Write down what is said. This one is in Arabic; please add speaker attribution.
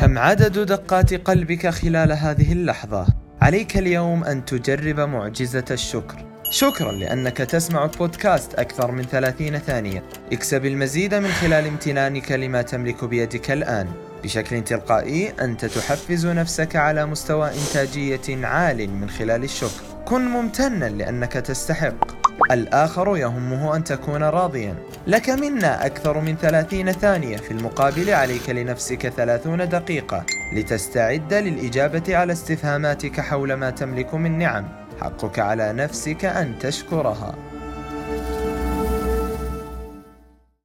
Speaker 1: كم عدد دقات قلبك خلال هذه اللحظة؟ عليك اليوم أن تجرب معجزة الشكر. شكرا لأنك تسمع بودكاست أكثر من 30 ثانية. اكسب المزيد من خلال امتنانك لما تملك بيدك الآن. بشكل تلقائي أنت تحفز نفسك على مستوى إنتاجية عال من خلال الشكر. كن ممتنا لأنك تستحق. الآخر يهمه أن تكون راضيا. لك منا أكثر من 30 ثانية. في المقابل عليك لنفسك 30 دقيقة لتستعد للإجابة على استفهاماتك حول ما تملك من نعم. حقك على نفسك أن تشكرها.